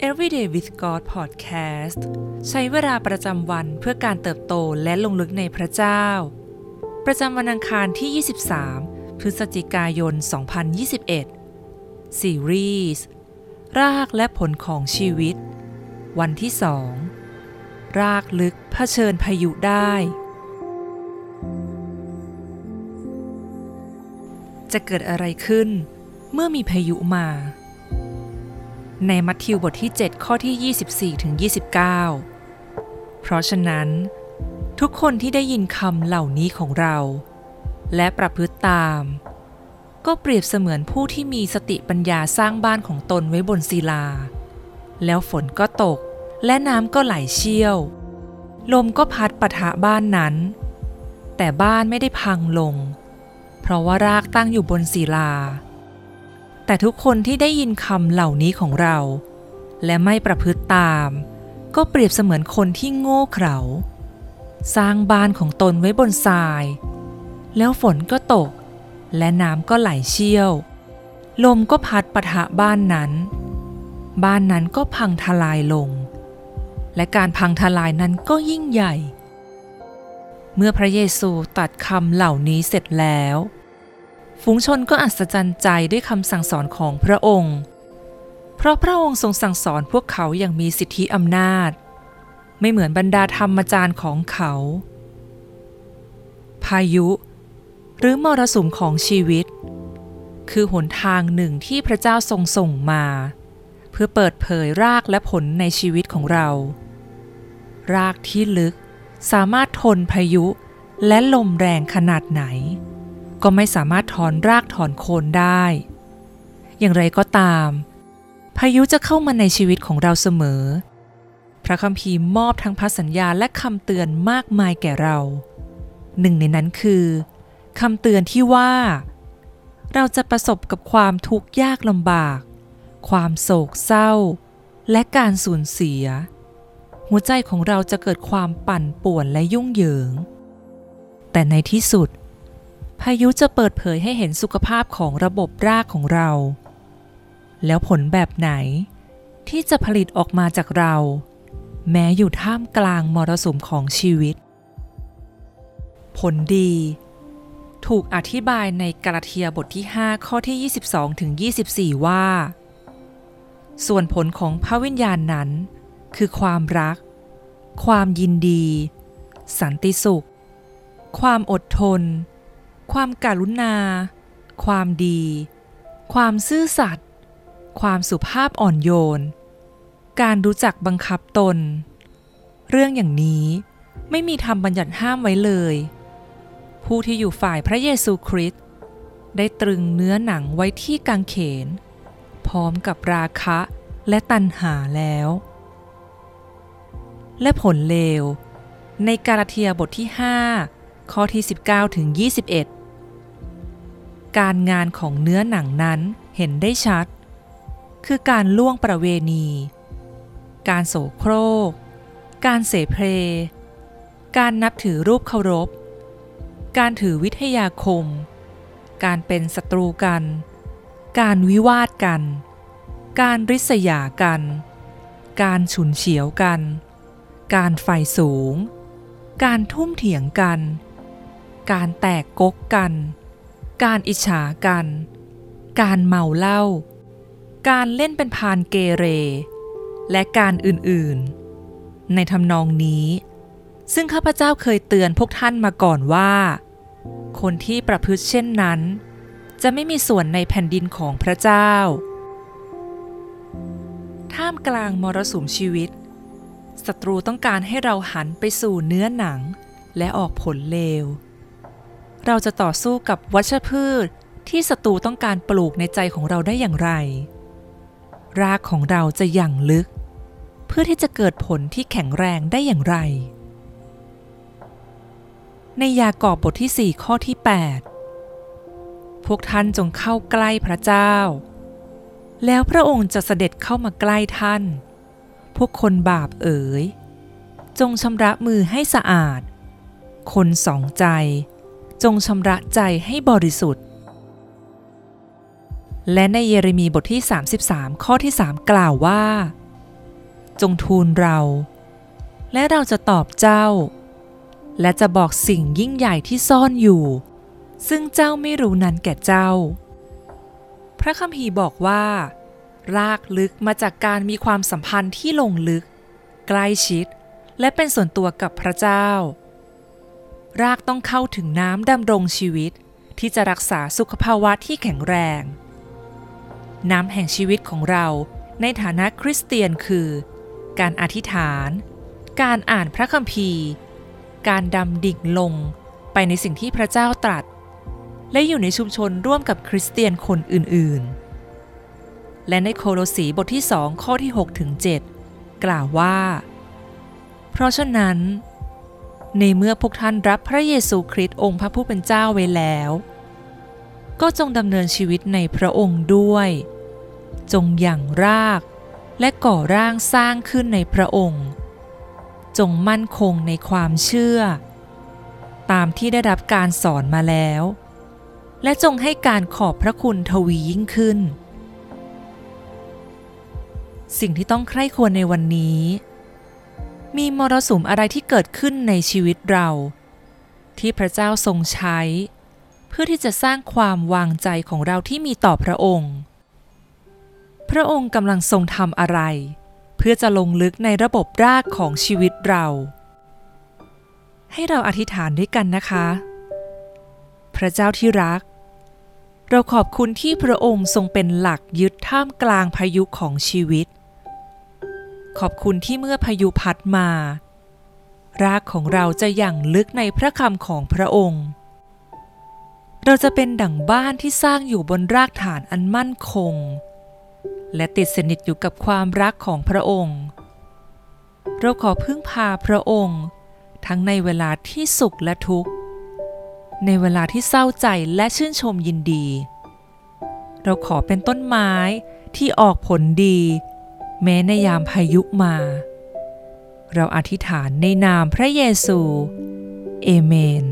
Everyday with God Podcast ใช้เวลาประจำวันเพื่อการเติบโตและลงลึกในพระเจ้า ประจำวันอังคารที่ 23 พฤศจิกายน 2021 ซีรีส์รากและผลของชีวิต วันที่2รากลึกเผชิญพายุได้ จะเกิดอะไรขึ้น เมื่อมีพายุมา ในมัทธิวบทที่ 7 ข้อที่ 24ถึง29 เพราะฉะนั้น ทุกคนที่ได้ยินคำเหล่านี้ของเรา และประพฤติตาม ก็เปรียบเสมือนผู้ที่มีสติปัญญาสร้างบ้านของตนไว้บนศิลา แล้วฝนก็ตกและน้ำก็ไหลเชี่ยว ลมก็พัดปะทะบ้านนั้น แต่บ้านไม่ได้พังลง เพราะว่ารากตั้งอยู่บนศิลา แต่ทุกคนที่ได้ยินคำเหล่านี้ของเรา และไม่ประพฤติตาม ก็เปรียบเสมือนคนที่โง่เขลาสร้างบ้านของตนไว้บนทราย แล้วฝนก็ตก และน้ำก็ไหลเชี่ยว ลมก็พัดปะทะบ้านนั้น บ้านนั้นก็พังทลายลง และการพังทลายนั้นก็ยิ่งใหญ่ เมื่อพระเยซูตัดคำเหล่านี้เสร็จแล้ว ฝูงชนก็อัศจรรย์ใจด้วยคำสั่งสอนของพระองค์ เพราะพระองค์ทรงสั่งสอนพวกเขาอย่างมีสิทธิอำนาจ ไม่เหมือนบรรดาธรรมจารย์ของเขา พายุ หรือมรสุมของชีวิต คือหนทางหนึ่งที่พระเจ้าทรงส่งมา เพื่อเปิดเผยรากและผลในชีวิตของเรา รากที่ลึกสามารถทนพายุและลมแรงขนาดไหน ก็ไม่สามารถถอนรากถอนโคนได้ อย่างไรก็ตาม พายุจะเข้ามาในชีวิตของเราเสมอ พระคัมภีร์มอบทั้งพันสัญญาและคำเตือนมากมายแก่เรา หนึ่งในนั้นคือคำเตือนที่ว่า เราจะประสบกับความทุกข์ยากลำบาก ความโศกเศร้า และการสูญเสีย หัวใจของเราจะเกิดความปั่นป่วนและยุ่งเหยิง แต่ในที่สุด พายุจะเปิดเผยให้เห็นสุขภาพของระบบรากของเรา แล้วผลแบบไหนที่จะผลิตออกมาจากเรา แม้อยู่ท่ามกลางมรสุมของชีวิต ผลดี ถูกอธิบายในกาลาเทียบทที่ 5 ข้อที่ 22ถึง24 ว่า ส่วนผลของพระวิญญาณนั้น คือความรัก ความยินดี สันติสุข ความอดทน ความการุณา ความดี ความซื่อสัตย์ความสุภาพอ่อนโยน การรู้จักบังคับตน เรื่องอย่างนี้ไม่มีธรรมบัญญัติห้ามไว้เลย ผู้ที่อยู่ฝ่ายพระเยซูคริสต์ได้ตรึงเนื้อหนังไว้ที่กางเขน พร้อมกับราคะและตัณหาแล้ว และผลเลว ในกาลาเทียบทที่ 5 ข้อที่ 19ถึง21 การงานของเนื้อหนังนั้นเห็นได้ชัด คือการล่วงประเวณี การโสโครก การเสเพลการนับถือรูปเคารพ การถือวิทยาคม การเป็นศัตรูกัน การวิวาทกัน การริษยากัน การฉุนเฉียวกัน การไฟสูง การทุ่มเถียงกัน การแตกกกกัน การอิจฉากัน การเมาเหล้า การเล่นเป็นพานเกเร และการอื่นๆ ในทำนองนี้ ซึ่งข้าพเจ้าเคยเตือนพวกท่านมาก่อนว่า คนที่ประพฤติเช่นนั้น จะไม่มีส่วนในแผ่นดินของพระเจ้า ท่ามกลางมรสุมชีวิตศัตรูต้องการให้เราหันไปสู่เนื้อหนังและออกผลเลว เราจะต่อสู้กับวัชพืชที่ศัตรูต้องการปลูกในใจของเราได้อย่างไร รากของเราจะยั่งลึก เพื่อที่จะเกิดผลที่แข็งแรงได้อย่างไร ในยากอบบทที่ 4 ข้อที่ 8 พวกท่านจงเข้าใกล้พระเจ้า แล้วพระองค์จะเสด็จเข้ามาใกล้ท่าน พวกคนบาปเอ๋ย จงชำระมือให้สะอาด คนสองใจ จงชำระใจให้บริสุทธิ์ และในเยเรมีบทที่ 33 ข้อที่ 3 กล่าวว่า จงทูลเรา และเราจะตอบเจ้า และจะบอกสิ่งยิ่งใหญ่ที่ซ่อนอยู่ ซึ่งเจ้าไม่รู้นั้นแก่เจ้า พระคัมภีร์บอกว่า รากลึกมาจากการมีความสัมพันธ์ที่ลงลึก ใกล้ชิด และเป็นส่วนตัวกับพระเจ้า รากต้องเข้าถึงน้ำดำรงชีวิต ที่จะรักษาสุขภาวะที่แข็งแรง น้ำแห่งชีวิตของเราในฐานะคริสเตียนคือ การอธิษฐาน การอ่านพระคัมภีร์ การดำดิ่งลงไปในสิ่งที่พระเจ้าตรัส และอยู่ในชุมชนร่วมกับคริสเตียนคนอื่นๆ และในโคโลสีบทที่2ข้อที่6ถึง7กล่าวว่า เพราะฉะนั้น ในเมื่อพวกท่านรับพระเยซูคริสต์องค์พระผู้เป็นเจ้าไว้แล้ว ก็จงดำเนินชีวิตในพระองค์ด้วย จงอย่างรากและก่อร่างสร้างขึ้นในพระองค์ จงมั่นคงในความเชื่อ ตามที่ได้รับการสอนมาแล้ว และจงให้การขอบพระคุณทวียิ่งขึ้น สิ่งที่ต้องใคร่ควรในวันนี้ มีมรสุมอะไรที่เกิดขึ้นในชีวิตเรา ที่พระเจ้าทรงใช้ เพื่อที่จะสร้างความวางใจของเราที่มีต่อพระองค์ พระองค์กำลังทรงทำอะไร เพื่อจะลงลึกในระบบรากของชีวิตเรา ให้เราอธิษฐานด้วยกันนะคะ พระเจ้าที่รัก เราขอบคุณที่พระองค์ทรงเป็นหลักยึดท่ามกลางพายุของชีวิต ขอบคุณที่เมื่อพายุพัดมา รากของเราจะอย่างลึกในพระคำของพระองค์ เราจะเป็นดั่งบ้านที่สร้างอยู่บนรากฐานอันมั่นคง และติดสนิทอยู่กับความรักของพระองค์ เราขอพึ่งพาพระองค์ ทั้งในเวลาที่สุขและทุกข์ ในเวลาที่เศร้าใจและชื่นชมยินดี เราขอเป็นต้นไม้ที่ออกผลดี แม้ในยามพายุมา เราอธิษฐานในนามพระเยซู เอเมน